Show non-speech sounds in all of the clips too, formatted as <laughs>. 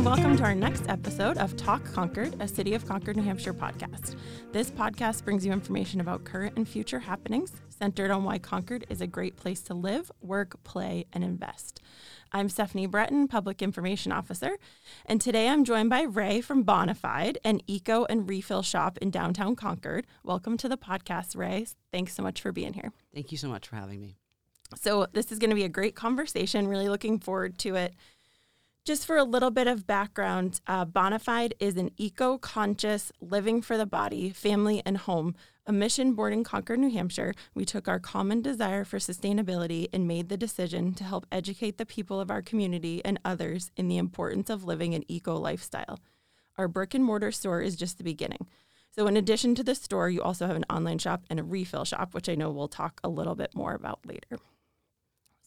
and welcome to our next episode of Talk Concord, a City of Concord, New Hampshire podcast. This podcast brings you information about current and future happenings centered on why Concord is a great place to live, work, play, and invest. I'm Stephanie Breton, Public Information Officer, and today I'm joined by Rae from Bona Fide, an eco and refill shop in downtown Concord. Welcome to the podcast, Rae. Thanks so much for being here. Thank you so much for having me. So, this is going to be a great conversation. Really looking forward to it. Just for a little bit of background, uh, Bona Fide is an eco conscious, living for the body, family, and home, a mission born in Concord, New Hampshire. We took our common desire for sustainability and made the decision to help educate the people of our community and others in the importance of living an eco lifestyle. Our brick and mortar store is just the beginning. So, in addition to the store, you also have an online shop and a refill shop, which I know we'll talk a little bit more about later.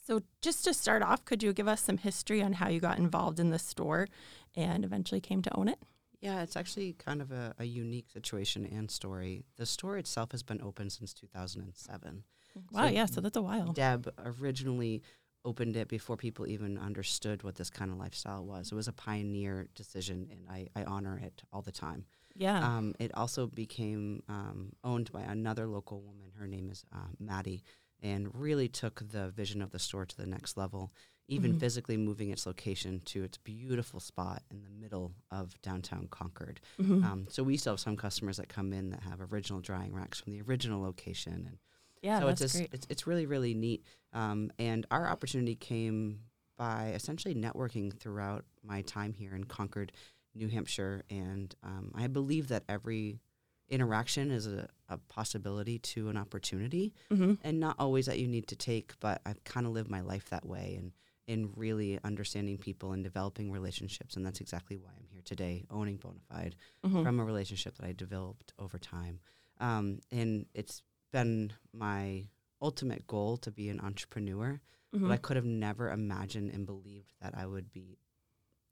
So, just to start off, could you give us some history on how you got involved in the store and eventually came to own it? Yeah, it's actually kind of a, a unique situation and story. The store itself has been open since 2007. Wow, so yeah, so that's a while. Deb originally opened it before people even understood what this kind of lifestyle was. It was a pioneer decision, and I, I honor it all the time. Yeah. Um, it also became um, owned by another local woman. Her name is uh, Maddie and really took the vision of the store to the next level, even mm-hmm. physically moving its location to its beautiful spot in the middle of downtown Concord. Mm-hmm. Um, so we still have some customers that come in that have original drying racks from the original location, and yeah, so that's it's, great. it's it's really really neat. Um, and our opportunity came by essentially networking throughout my time here in Concord, New Hampshire, and um, I believe that every interaction is a, a possibility to an opportunity mm-hmm. and not always that you need to take but i've kind of lived my life that way and in really understanding people and developing relationships and that's exactly why i'm here today owning bona fide mm-hmm. from a relationship that i developed over time um, and it's been my ultimate goal to be an entrepreneur mm-hmm. but i could have never imagined and believed that i would be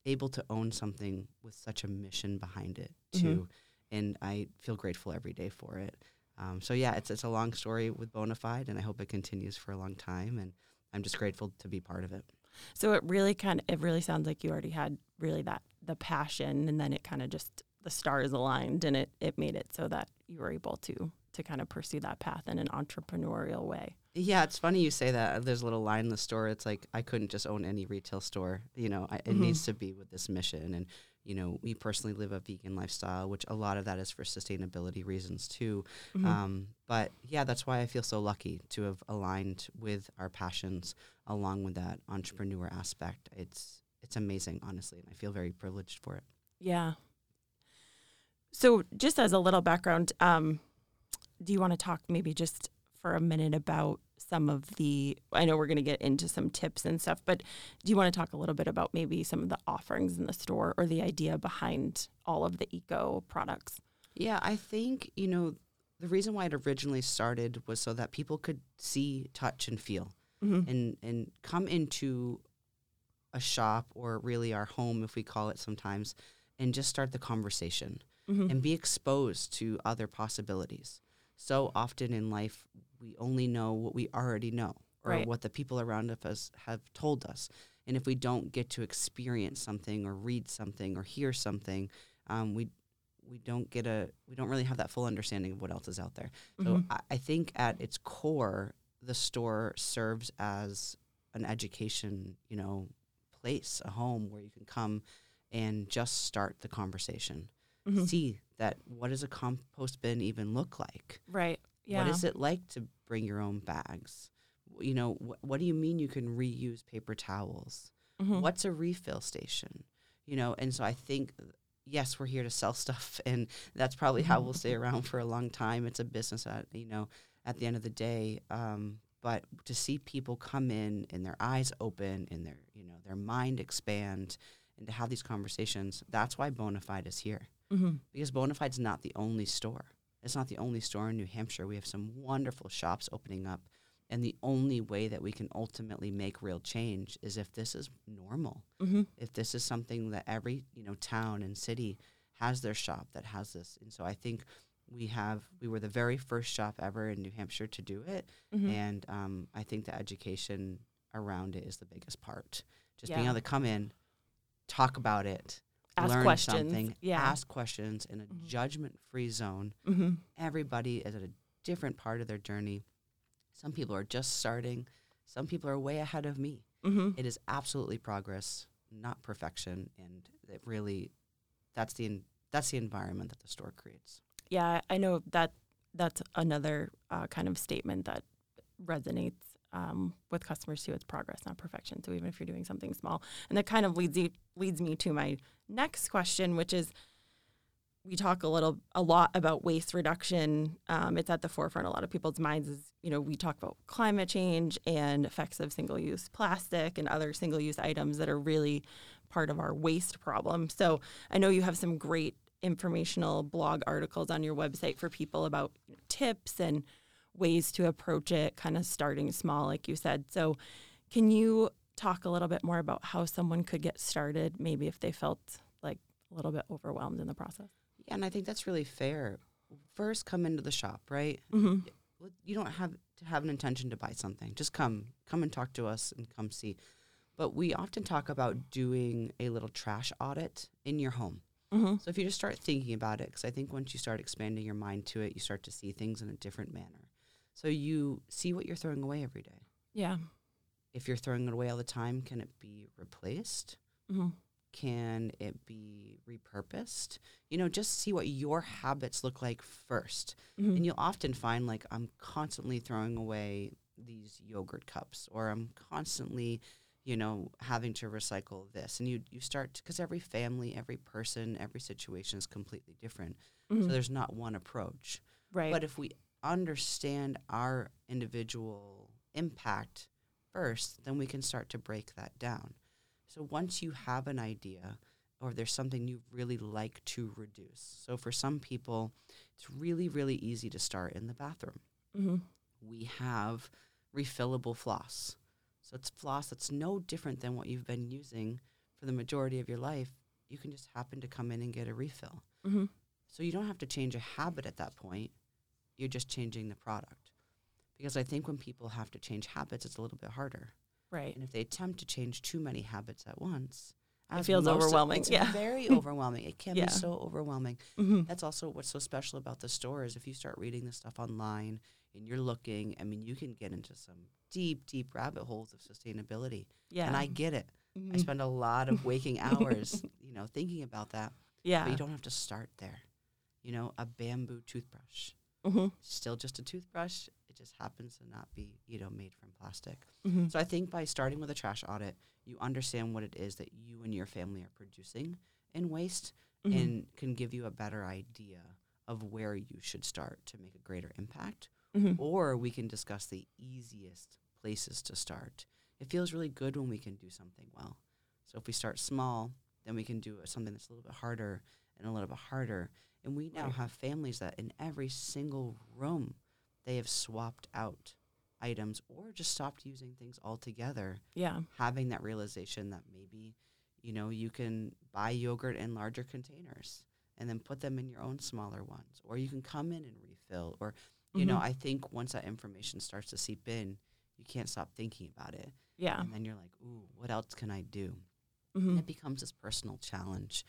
able to own something with such a mission behind it to mm-hmm and I feel grateful every day for it. Um, so yeah, it's it's a long story with Bona Fide, and I hope it continues for a long time. And I'm just grateful to be part of it. So it really kind of it really sounds like you already had really that the passion, and then it kind of just the stars aligned, and it it made it so that you were able to to kind of pursue that path in an entrepreneurial way. Yeah, it's funny you say that. There's a little line in the store. It's like I couldn't just own any retail store. You know, I, it mm-hmm. needs to be with this mission and you know, we personally live a vegan lifestyle, which a lot of that is for sustainability reasons too. Mm-hmm. Um, but yeah, that's why I feel so lucky to have aligned with our passions along with that entrepreneur aspect. It's it's amazing, honestly, and I feel very privileged for it. Yeah. So, just as a little background, um, do you want to talk maybe just for a minute about some of the I know we're going to get into some tips and stuff, but do you want to talk a little bit about maybe some of the offerings in the store or the idea behind all of the eco products? Yeah, I think, you know, the reason why it originally started was so that people could see, touch and feel mm-hmm. and and come into a shop or really our home if we call it sometimes and just start the conversation mm-hmm. and be exposed to other possibilities. So often in life we only know what we already know or right. what the people around us have told us. And if we don't get to experience something or read something or hear something, um, we we don't get a we don't really have that full understanding of what else is out there. Mm-hmm. So I, I think at its core, the store serves as an education, you know, place, a home where you can come and just start the conversation. Mm-hmm. See that what does a compost bin even look like? Right. Yeah. What is it like to bring your own bags? You know, wh- what do you mean you can reuse paper towels? Mm-hmm. What's a refill station? You know, and so I think yes, we're here to sell <laughs> stuff, and that's probably how we'll stay around for a long time. It's a business at you know at the end of the day. Um, but to see people come in and their eyes open and their you know their mind expand and to have these conversations, that's why Bona Fide is here. Mm-hmm. Because Bona Fide's not the only store. It's not the only store in New Hampshire. We have some wonderful shops opening up. And the only way that we can ultimately make real change is if this is normal. Mm-hmm. If this is something that every, you know, town and city has their shop that has this. And so I think we have we were the very first shop ever in New Hampshire to do it. Mm-hmm. And um, I think the education around it is the biggest part. Just yeah. being able to come in, talk about it, Ask learn questions. something, Yeah. ask questions in a Mhm. judgment-free zone. Mm-hmm. Everybody is at a different part of their journey. Some people are just starting. Some people are way ahead of me. Mm-hmm. It is absolutely progress, not perfection, and it really that's the that's the environment that the store creates. Yeah, I know that that's another uh, kind of statement that resonates um, with customers too. It's progress, not perfection. So even if you're doing something small, and that kind of leads you, leads me to my next question, which is we talk a little a lot about waste reduction. Um, it's at the forefront a lot of people's minds. Is you know we talk about climate change and effects of single use plastic and other single use items that are really part of our waste problem. So I know you have some great informational blog articles on your website for people about tips and ways to approach it, kind of starting small, like you said. So, can you talk a little bit more about how someone could get started, maybe if they felt like a little bit overwhelmed in the process? Yeah, and I think that's really fair. First, come into the shop, right? Mm-hmm. You don't have to have an intention to buy something. Just come, come and talk to us and come see. But we often talk about doing a little trash audit in your home. Mm-hmm. So if you just start thinking about it, because I think once you start expanding your mind to it, you start to see things in a different manner. So you see what you're throwing away every day. Yeah. If you're throwing it away all the time, can it be replaced? Mm-hmm. Can it be repurposed? You know, just see what your habits look like 1st Mm-hmm. And you'll often find like I'm constantly throwing away these yogurt cups or I'm constantly, you know, having to recycle this. And you you start because every family, every person, every situation is completely different. Mhm. So there's not one approach. right. But if we understand our individual impact first, then we can start to break that down. So once you have an idea or there's something you really like to reduce. So for some people, it's really, really easy to start in the bathroom. mm-hmm. We have refillable floss. So it's floss that's no different than what you've been using for the majority of your life. You can just happen to come in and get a refill. Mm-hmm. So you don't have to change a habit at that point. You're just changing the product. Because I think when people have to change habits, it's a little bit harder. Right. And if they attempt to change too many habits at once, It feels of- overwhelming, it's yeah. very <laughs> overwhelming. It can Yeah. be so overwhelming. Mm-hmm. That's also what's so special about the store is if you start reading this stuff online and you're looking, I mean, you can get into some deep, deep rabbit holes of sustainability. Yeah. And I get it. I Mhm. spend a lot of waking <laughs> hours, you know, thinking about that. yeah. But you don't have to start there. You know, a bamboo toothbrush, mm-hmm. still just a toothbrush. It just happens to not be, you know, made from plastic. Mm-hmm. So I think by starting with a trash audit, you understand what it is that you and your family are producing in waste Mm-hmm. and can give you a better idea of where you should start to make a greater impact. Mm-hmm. Or we can discuss the easiest places to start. It feels really good when we can do something well. So if we start small, then we can do something that's a little bit harder and a little bit harder. And we now Right. have families that in every single room, they have swapped out items or just stopped using things altogether, Yeah. having that realization that maybe, you know, you can buy yogurt in larger containers and then put them in your own smaller ones, or you can come in and refill, or, you know, Mhm. I think once that information starts to seep in, you can't stop thinking about it. Yeah. And then you're like, ooh, what else can I do? Mm-hmm. And it becomes this personal challenge.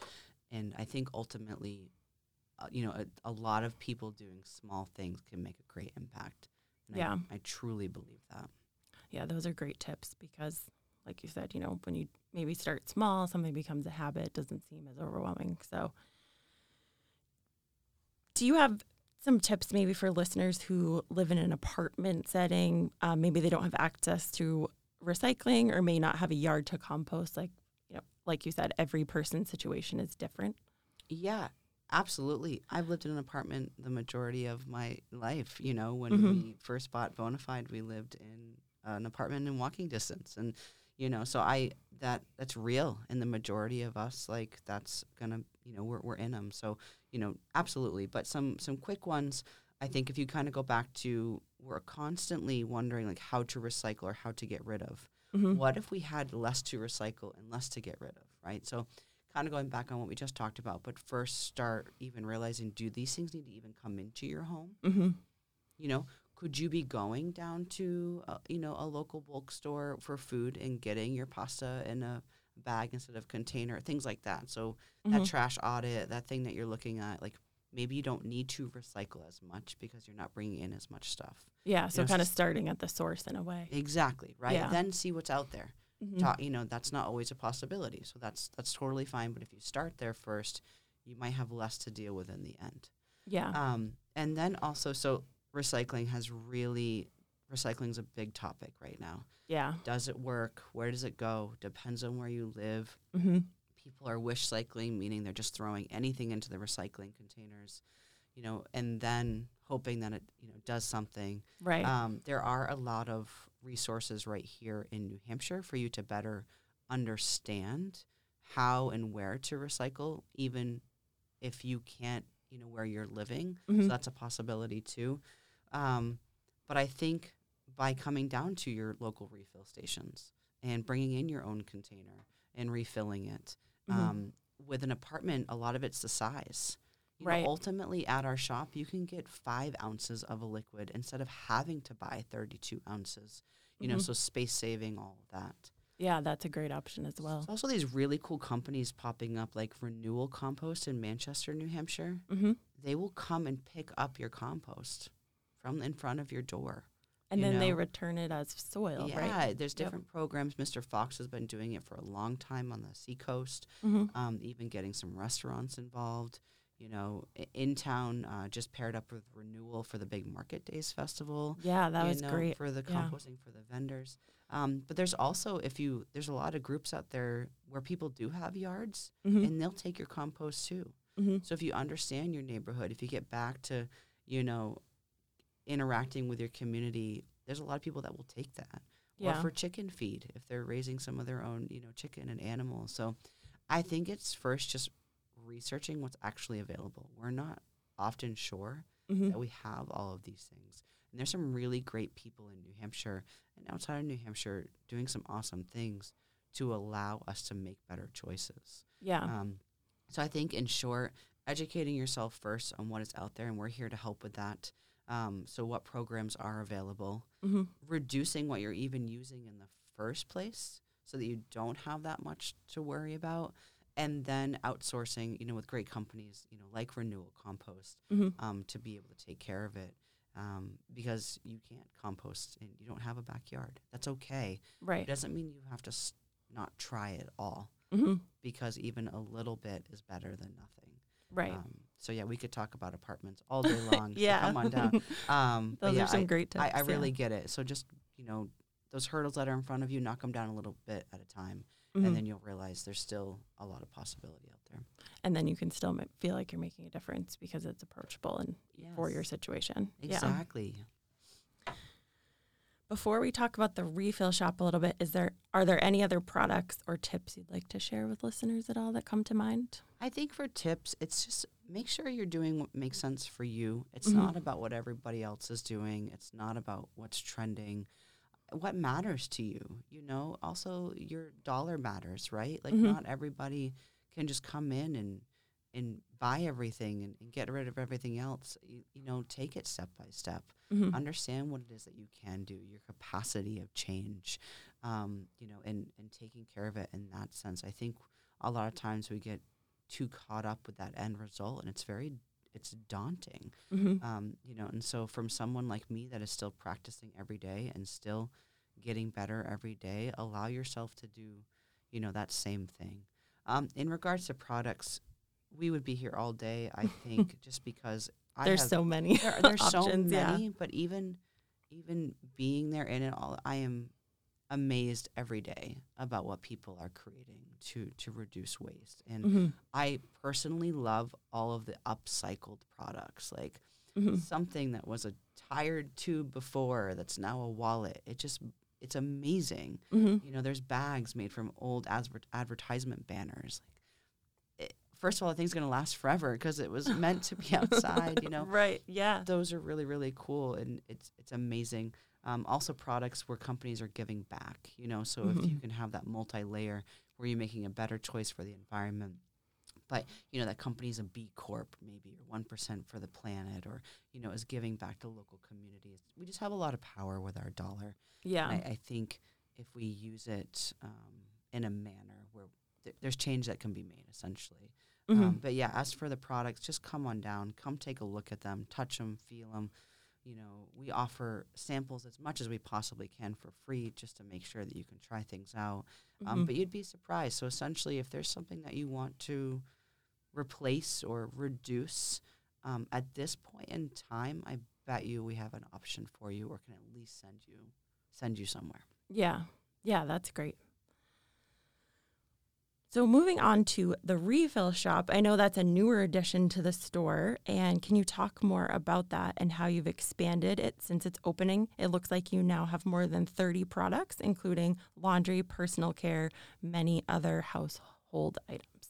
And I think ultimately, you know, a, a lot of people doing small things can make a great impact. And Yeah. I, I truly believe that. Yeah, those are great tips because, like you said, you know, when you maybe start small, something becomes a habit, doesn't seem as overwhelming. So, do you have some tips maybe for listeners who live in an apartment setting? Um, maybe they don't have access to recycling or may not have a yard to compost. Like, you know, like you said, every person's situation is different. Yeah, absolutely. I've lived in an apartment the majority of my life. You know, when Mhm. we first bought Bona Fide, we lived in an apartment in walking distance, and you know, so I that that's real. And the majority of us, like, that's gonna, you know, we're we're in them. So you know, absolutely. But some some quick ones. I think if you kind of go back to, we're constantly wondering like how to recycle or how to get rid of Mm-hmm. what if we had less to recycle and less to get rid of, right? So, kind of going back on what we just talked about, but first start even realizing do these things need to even come into your home? Mm-hmm. You know, could you be going down to, a, you know, a local bulk store for food and getting your pasta in a, bag instead of container, things like that. So that trash audit, that thing that you're looking at, like maybe you don't need to recycle as much because you're not bringing in as much stuff. Yeah. So know, kind of starting at the source in a way. Exactly, right? Yeah. Then see what's out there. Mhm. Ta- you know, that's not always a possibility. So that's that's totally fine, but if you start there first, you might have less to deal with in the end. Yeah. Um, and then also, so recycling has really, recycling is a big topic right now. yeah. Does it work? Where does it go? Depends on where you live. hmm People are wish cycling, meaning they're just throwing anything into the recycling containers, you know, and then hoping that it, you know, does something. Right. Um, there are a lot of resources right here in New Hampshire for you to better understand how and where to recycle, even if you can't, you know, where you're living. Mhm. So that's a possibility too. Um, but I think by coming down to your local refill stations and bringing in your own container and refilling it, Mhm. um, with an apartment, a lot of it's the size. You Right. Know, ultimately, at our shop, you can get five ounces of a liquid instead of having to buy 32 ounces. You know, Mhm. so space saving, all of that. yeah, that's a great option as well. There's also these really cool companies popping up, like Renewal Compost in Manchester, New Hampshire. hmm They will come and pick up your compost from in front of your door. And you then they return it as soil, yeah, right? there's Yep. different programs. Mr. Fox has been doing it for a long time on the seacoast. hmm um, even getting some restaurants involved. You know, in town, uh, just paired up with Renewal for the big Market Days Festival. Yeah, that was know, great. for the Yeah. composting for the vendors. Um, but there's also if you there's a lot of groups out there where people do have yards hmm and they'll take your compost too. hmm So if you understand your neighborhood, if you get back to you know interacting with your community, there's a lot of people that will take that Yeah. or for chicken feed if they're raising some of their own, you know, chicken and animals. So I think it's first just researching what's actually available. We're not often sure hmm that we have all of these things. And there's some really great people in New Hampshire and outside of New Hampshire doing some awesome things to allow us to make better choices. Yeah. Um, so I think, in short, educating yourself first on what is out there, and we're here to help with that. Um, so, what programs are available? hmm reducing what you're even using in the first place so that you don't have that much to worry about and then outsourcing you know with great companies you know like renewal compost hmm um, to be able to take care of it um, because you can't compost and you don't have a backyard that's okay Right. it doesn't mean you have to s- not try it all hmm because even a little bit is better than nothing Right. um, so yeah we could talk about apartments all day <laughs> long yeah. so come on down <laughs> um, Those yeah, are some I- great tips. I, I yeah. really get it. So just you know those hurdles that are in front of you, knock them down a little bit at a time, Mhm. and then you'll realize there's still a lot of possibility out there. and then you can still ma- feel like you're making a difference because it's approachable and for your Yes, situation. Yeah. exactly. Before we talk about the refill shop a little bit, is there are there any other products or tips you'd like to share with listeners at all that come to mind? I think for tips, it's just make sure you're doing what makes sense for you. It's Mhm. not about what everybody else is doing. It's not about what's trending. What matters to you, you know. Also, your dollar matters, right? Like Mhm. not everybody can just come in and and buy everything and, and get rid of everything else. You, you know, take it step by step. Mhm. Understand what it is that you can do, your capacity of change, um, you know, and and taking care of it in that sense. I think a lot of times we get too caught up with that end result, and it's very it's daunting, Mhm. um, you know. And so, from someone like me that is still practicing every day and still getting better every day, allow yourself to do, you know, that same thing. Um, in regards to products, we would be here all day. I <laughs> think just because I There's have, so many. there, there's <laughs> so options, yeah. many, but even even being there in it all, I am amazed every day about what people are creating to to reduce waste. And Mhm. I personally love all of the upcycled products, like Mhm. something that was a tired tube before that's now a wallet. It just it's amazing. Mhm. You know, there's bags made from old adver- advertisement banners. Like, it, first of all, the thing's gonna last forever because it was meant to be <laughs> outside. You know, Right. Yeah. those are really really cool and it's it's amazing um, also products where companies are giving back you know so if you Mhm. can have that multi-layer where you're making a better choice for the environment but you know that company's a b corp maybe or 1% for the planet or you know is giving back to local communities we just have a lot of power with our dollar Yeah. I, I think if we use it um, in a manner where th- there's change that can be made essentially. Mhm. Um, but yeah, as for the products, just come on down, come take a look at them, touch them, feel them. You know, we offer samples as much as we possibly can for free, just to make sure that you can try things out. Um, Mhm. but you'd be surprised. So essentially, if there's something that you want to replace or reduce, um, at this point in time, I bet you we have an option for you, or can at least send you send you somewhere. Yeah. Yeah, that's great. So, moving on to the refill shop, I know that's a newer addition to the store. And can you talk more about that and how you've expanded it since its opening? It looks like you now have more than 30 products, including laundry, personal care, many other household items.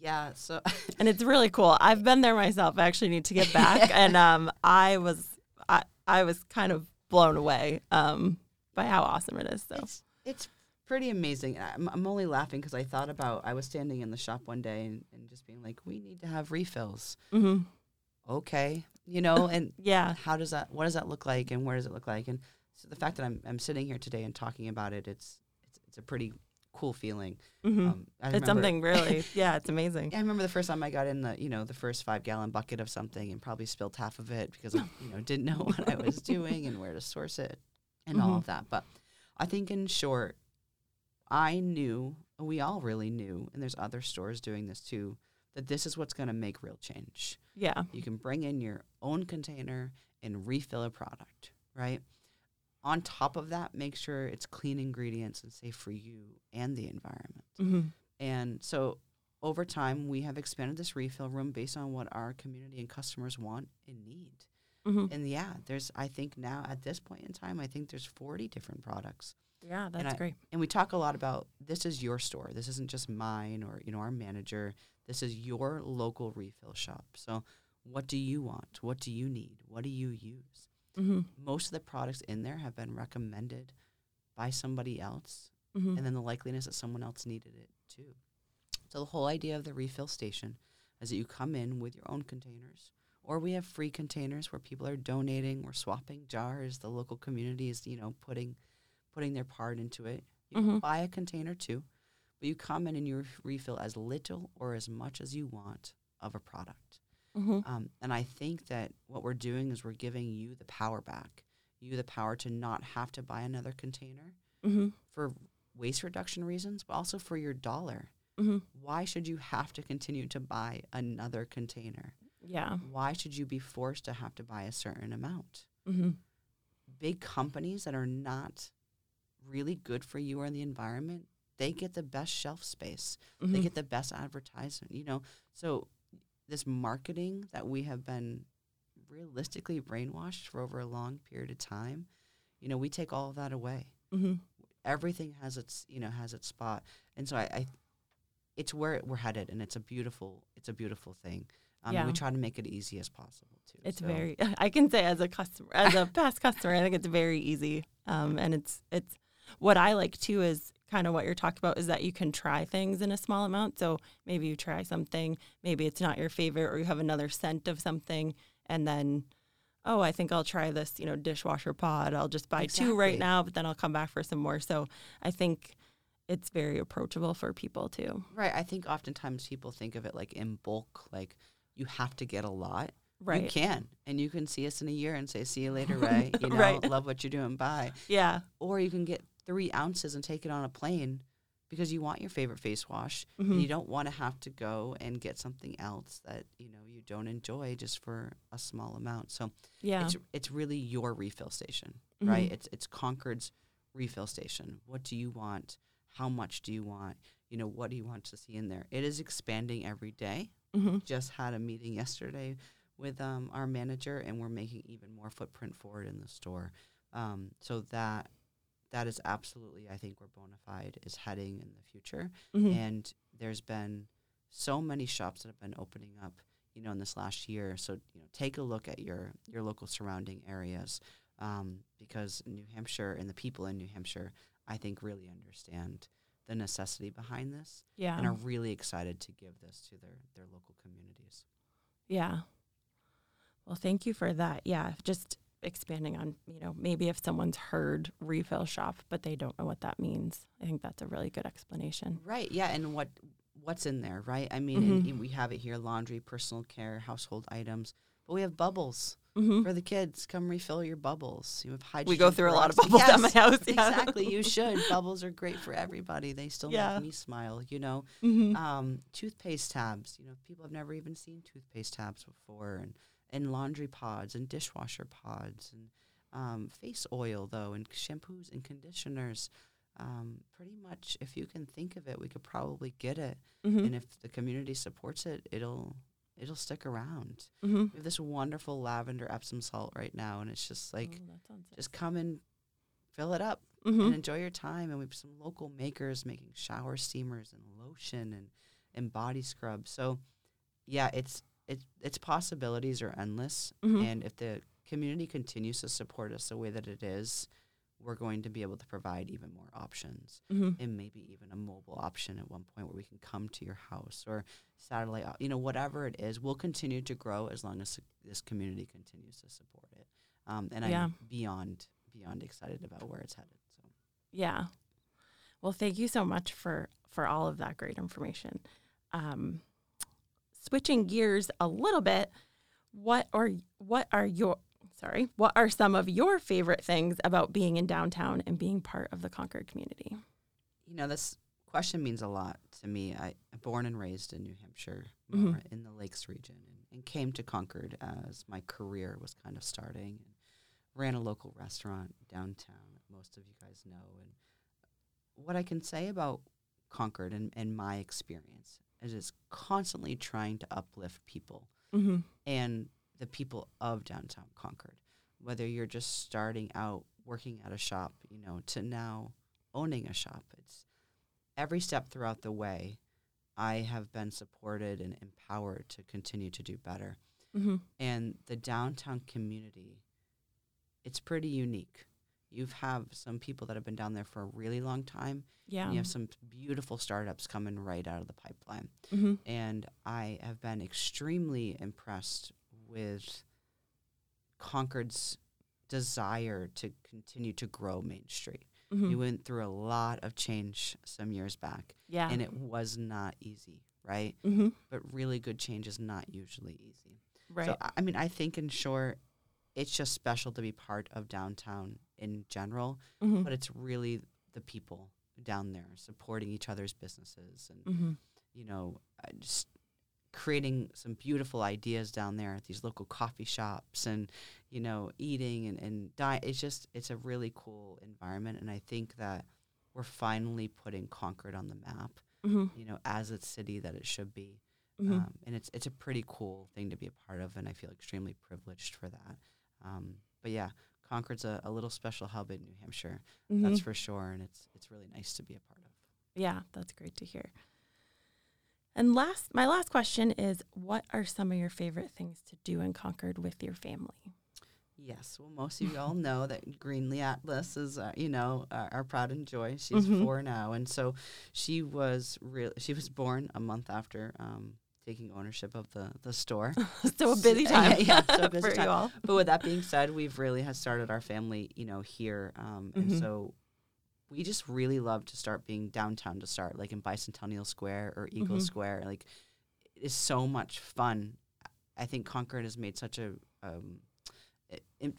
Yeah. So <laughs> And it's really cool. I've been there myself. I actually need to get back. <laughs> and um, I was I, I was kind of blown away um, by how awesome it is. So, It's it's pretty amazing. I'm, I'm only laughing because I thought about I was standing in the shop one day and, and just being like, we need to have refills. hmm Okay, you know, <laughs> and yeah. how does that? What does that look like? And where does it look like? And so the fact that I'm I'm sitting here today and talking about it, it's it's, it's a pretty cool feeling. hmm Um, it's something really, <laughs> yeah, it's amazing. I remember the first time I got in the, you know, the first five gallon bucket of something and probably spilled half of it because I, <laughs> you know, didn't know what I was doing and where to source it and all Mhm. of that. But I think in short, I knew, we all really knew, and there's other stores doing this too, that this is what's going to make real change. Yeah. You can bring in your own container and refill a product, right? On top of that, make sure it's clean ingredients and safe for you and the environment. hmm And so over time, we have expanded this refill room based on what our community and customers want and need. hmm And yeah, there's, I think now at this point in time, I think there's 40 different products. Yeah, that's I- great. And we talk a lot about this is your store. This isn't just mine or, you know, our manager. This is your local refill shop. So what do you want? What do you need? What do you use? hmm Most of the products in there have been recommended by somebody else hmm and then the likeliness that someone else needed it too. So the whole idea of the refill station is that you come in with your own containers, or we have free containers where people are donating, we're swapping jars, the local community is, you know, putting putting their part into it. You can Mhm. buy a container too, but you come in and you refill as little or as much as you want of a product. hmm Um, and I think that what we're doing is we're giving you the power back, you the power to not have to buy another container hmm for waste reduction reasons, but also for your dollar. hmm Why should you have to continue to buy another container? Yeah. Why should you be forced to have to buy a certain amount? hmm Big companies that are not really good for you or the environment, they get the best shelf space. They hmm get the best advertisement, you know. So this marketing that we have been realistically brainwashed for over a long period of time, you know, we take all of that away. hmm everything has its you know has its spot and so i, I it's where we're headed and it's a beautiful it's a beautiful thing um, and we try to make it easy as possible too It's So, very. <laughs> I can say as a customer, as a past customer, I think it's very easy. Um, and it's it's what I like too is kind of what you're talking about is that you can try things in a small amount. So maybe you try something, maybe it's not your favorite, or you have another scent of something, and then. Oh, I think I'll try this, you know, dishwasher pod. I'll just buy two right now, but then I'll come back for some more. So I think it's very approachable for people too. right i think oftentimes people think of it like in bulk like you have to get a lot Right. you can and you can see us in a year and say see you later <laughs> Rae you know Right. love what you're doing bye Yeah. or you can get three ounces and take it on a plane because you want your favorite face wash. Mhm. and you don't want to have to go and get something else that you know you don't enjoy just for a small amount. So Yeah. it's it's really your refill station Mhm. right? It's it's concord's refill station. What do you want? How much do you want? You know what do you want to see in there? It is expanding every day. Hmm just had a meeting yesterday with um, our manager and we're making even more footprint forward in the store. Um, so that that is absolutely i think where bona fide is heading in the future hmm and there's been so many shops that have been opening up you know in this last year so you know take a look at your your local surrounding areas um, because new hampshire and the people in new hampshire i think really understand the necessity behind this Yeah. and are really excited to give this to their their local communities Yeah. Well, thank you for that. Yeah, just expanding on, you know, maybe if someone's heard refill shop, but they don't know what that means. I think that's a really good explanation. Right. Yeah. And what what's in there, right? I mean, mm-hmm. and we have it here: laundry, personal care, household items. But we have bubbles mm-hmm. for the kids. Come refill your bubbles. You have hydrogen. We go through a lot of bubbles yes, at my house. Yeah. Exactly. You <laughs> should. bubbles are great for everybody. They still yeah. make me smile. You know, mm-hmm. um, toothpaste tabs. You know, people have never even seen toothpaste tabs before, and and laundry pods and dishwasher pods and um, face oil though and shampoos and conditioners. Um, pretty much, if you can think of it, we could probably get it, mm-hmm. and if the community supports it, it'll it'll stick around. Mm-hmm. We have this wonderful lavender Epsom salt right now, and it's just like oh, just come and fill it up mm-hmm. and enjoy your time. And we have some local makers making shower steamers and lotion and and body scrub. So yeah, it's it, its possibilities are endless, mm-hmm. and if the community continues to support us the way that it is, we're going to be able to provide even more options mm-hmm. and maybe even a mobile option at one point where we can come to your house or satellite, you know, whatever it is, we'll continue to grow as long as this community continues to support it. Um, and yeah. I'm beyond, beyond excited about where it's headed. So, yeah. Well, thank you so much for, for all of that great information. Um, switching gears a little bit, what are, what are your, sorry, what are some of your favorite things about being in downtown and being part of the Concord community? You know, this question means a lot to me. I born and raised in New Hampshire, mm-hmm. in the Lakes region, and, and, came to Concord as my career was kind of starting. And ran a local restaurant downtown. Most of you guys know, and what I can say about Concord and, and my experience is it's constantly trying to uplift people mm-hmm. and the people of downtown Concord. Whether you're just starting out working at a shop, you know, to now owning a shop, it's every step throughout the way. I have been supported and empowered to continue to do better. Mm-hmm. And the downtown community, it's pretty unique. You have some people that have been down there for a really long time. Yeah. you have some beautiful startups coming right out of the pipeline. Mm-hmm. And I have been extremely impressed with Concord's desire to continue to grow Main Street. Mm-hmm. We went through a lot of change some years back. Yeah. And it was not easy, right? Mm-hmm. But really good change is not usually easy. Right. So, I mean, I think in short, it's just special to be part of downtown in general, mm-hmm. but it's really the people down there supporting each other's businesses and, mm-hmm. you know, just creating some beautiful ideas down there at these local coffee shops and you know eating and and it's just it's a really cool environment and i think that we're finally putting concord on the map mm-hmm. you know as a city that it should be mm-hmm. um, and it's it's a pretty cool thing to be a part of and i feel extremely privileged for that um, but yeah concord's a, a, little special hub in new hampshire mm-hmm. that's for sure and it's it's really nice to be a part of yeah that's great to hear and last, my last question is what are some of your favorite things to do in Concord with your family? Yes, well, most of you all know that Greenlee Atlas is, uh, you know, uh, our pride and joy. She's mm-hmm. four now, and so she was real. She was born a month after um, taking ownership of the the store. <laughs> so a busy <laughs> time, yeah, yeah so <laughs> busy time. But with that being said, we've really has started our family, you know, here, um, mm-hmm. and so we just really love to start being downtown to start, like in Bicentennial Square or Eagle mm-hmm. Square. Like, it's so much fun. I think Concord has made such a um,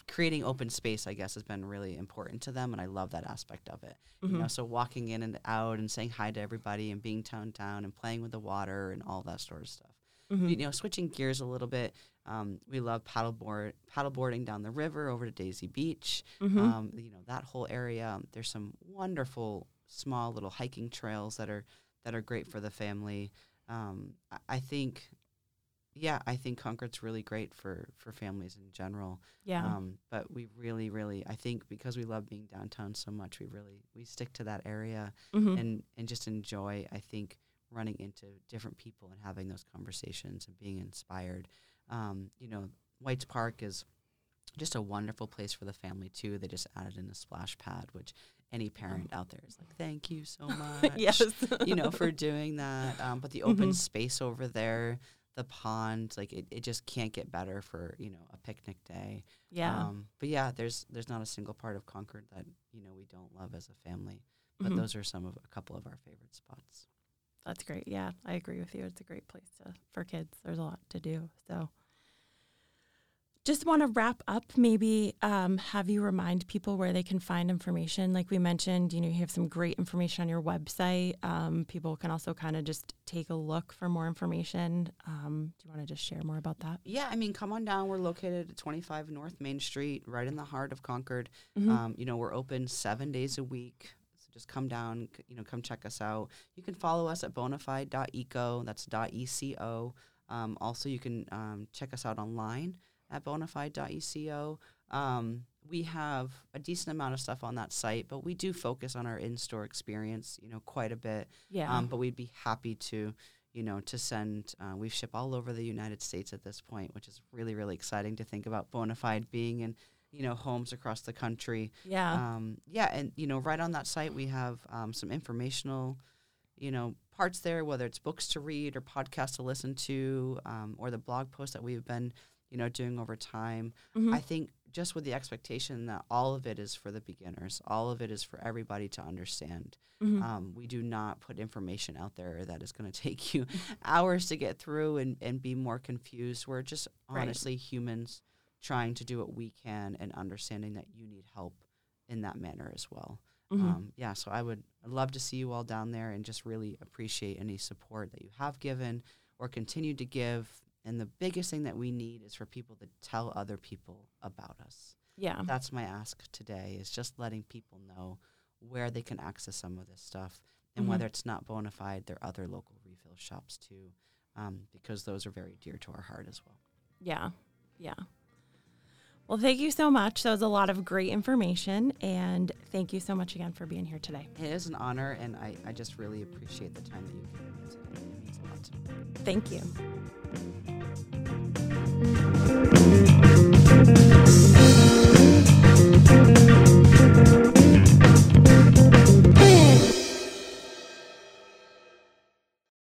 creating open space, I guess, has been really important to them, and I love that aspect of it. Mm-hmm. You know, so walking in and out and saying hi to everybody and being downtown and playing with the water and all that sort of stuff. Mm-hmm. You know, switching gears a little bit. Um, we love paddleboard paddleboarding down the river over to Daisy Beach. Mm-hmm. Um, you know that whole area. There's some wonderful small little hiking trails that are that are great for the family. Um, I, I think, yeah, I think Concord's really great for for families in general. Yeah. Um, but we really, really, I think because we love being downtown so much, we really we stick to that area mm-hmm. and and just enjoy. I think running into different people and having those conversations and being inspired. Um, you know, Whites Park is just a wonderful place for the family too. They just added in a splash pad, which any parent out there is like, thank you so <laughs> much, yes, you know, for doing that. Um, but the <laughs> open mm-hmm. space over there, the pond. Like it, it just can't get better for you know a picnic day. Yeah. Um, but yeah, there's there's not a single part of Concord that you know we don't love as a family. But Mhm. those are some of a couple of our favorite spots. That's great. Yeah, I agree with you. It's a great place to for kids. There's a lot to do. So just want to wrap up maybe um, have you remind people where they can find information like we mentioned you know you have some great information on your website um, people can also kind of just take a look for more information um, do you want to just share more about that Yeah, I mean, come on down. We're located at 25 North Main Street, right in the heart of Concord. Mhm. Um, you know, we're open seven days a week. So just come down, you know, come check us out. You can follow us at bonafide.eco. That's dot .eco. Um, also, you can um, check us out online at bonafide.eco. Um, we have a decent amount of stuff on that site, but we do focus on our in-store experience, you know, quite a bit. yeah Um, but we'd be happy to, you know, to send. Uh, we ship all over the United States at this point, which is really, really exciting to think about. Bona Fide being in, you know, homes across the country. yeah Um, yeah, and you know, right on that site we have um, some informational, you know, parts there, whether it's books to read or podcasts to listen to, um, or the blog post that we've been, you know, doing over time. Mhm. I think just with the expectation that all of it is for the beginners, all of it is for everybody to understand. Mhm. Um, we do not put information out there that is going <laughs> to take you hours to get through and, and be more confused. We're just Right. honestly humans trying to do what we can and understanding that you need help in that manner as well. Mhm. Um, yeah, so I would love to see you all down there and just really appreciate any support that you have given or continue to give. And the biggest thing that we need is for people to tell other people about us. yeah That's my ask today is just letting people know where they can access some of this stuff and Mhm. whether it's not bona fide, there are other local refill shops too, um, because those are very dear to our heart as well. Yeah. Yeah. Well, thank you so much. That was a lot of great information. And thank you so much again for being here today. It is an honor, and I, I just really appreciate the time that you gave me today. Thank you.